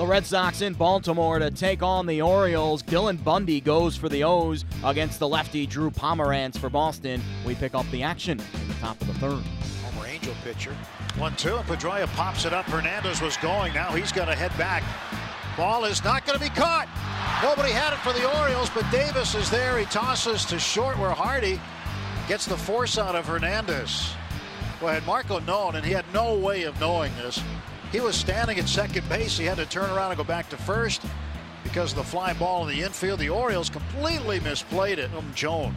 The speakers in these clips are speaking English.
The Red Sox in Baltimore to take on the Orioles. Dylan Bundy goes for the O's against the lefty Drew Pomeranz for Boston. We pick up the action in the top of the third. Homer Angel pitcher. One, two, and Pedroia pops it up. Hernandez was going. Now he's going to head back. Ball is not going to be caught. Nobody had it for the Orioles, but Davis is there. He tosses to short where Hardy gets the force out of Hernandez. Well, had Marco known, and he had no way of knowing this, he was standing at second base. He had to turn around and go back to first because of the fly ball in the infield. The Orioles completely misplayed it. Um, Jones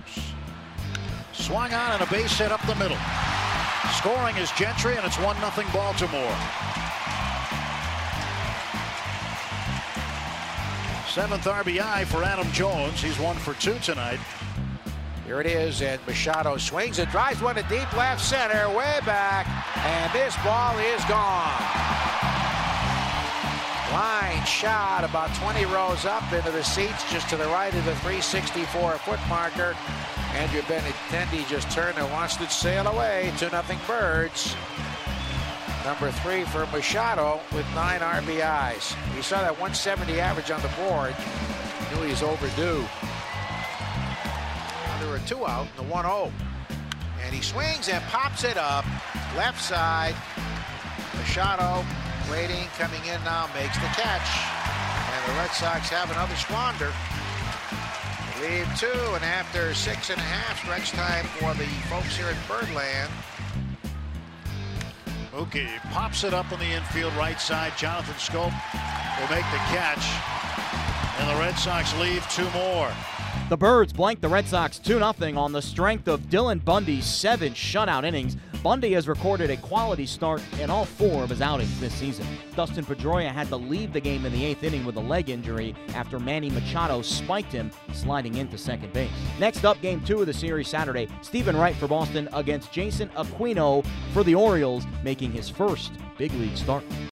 swung on and a base hit up the middle. Scoring is Gentry, and it's 1 0 Baltimore. Seventh RBI for Adam Jones. He's one for two tonight. Here it is, and Machado swings and drives one to deep left center, way back, and this ball is gone. Line shot about 20 rows up into the seats, just to the right of the 364 foot marker. Andrew Benintendi just turned and watched it sail away. 2 0 Birds. Number three for Machado with nine RBIs. He saw that 170 average on the board. Knew he's overdue a two out in the 1-0. And he swings and pops it up. Left side. Machado waiting, coming in now, makes the catch. And the Red Sox have another squander. Lead two, and after six and a half stretch time for the folks here at Birdland. Mookie pops it up on the infield right side. Jonathan Schoop will make the catch. And the Red Sox leave two more. The Birds blank the Red Sox 2 0 on the strength of Dylan Bundy's seven shutout innings. Bundy has recorded a quality start in all four of his outings this season. Dustin Pedroia had to leave the game in the eighth inning with a leg injury after Manny Machado spiked him sliding into second base. Next up, game two of the series Saturday, Steven Wright for Boston against Jayson Aquino for the Orioles, making his first big league start.